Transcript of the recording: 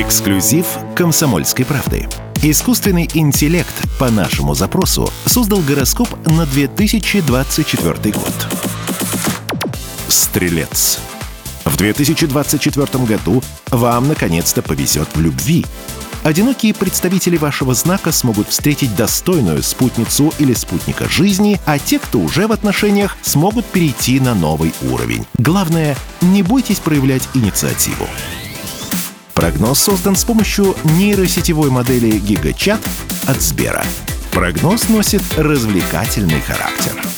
Эксклюзив «Комсомольской правды». Искусственный интеллект по нашему запросу создал гороскоп на 2024 год. Стрелец. В 2024 году вам наконец-то повезет в любви. Одинокие представители вашего знака смогут встретить достойную спутницу или спутника жизни, а те, кто уже в отношениях, смогут перейти на новый уровень. Главное, не бойтесь проявлять инициативу. Прогноз создан с помощью нейросетевой модели GigaChat от Сбера. Прогноз носит развлекательный характер.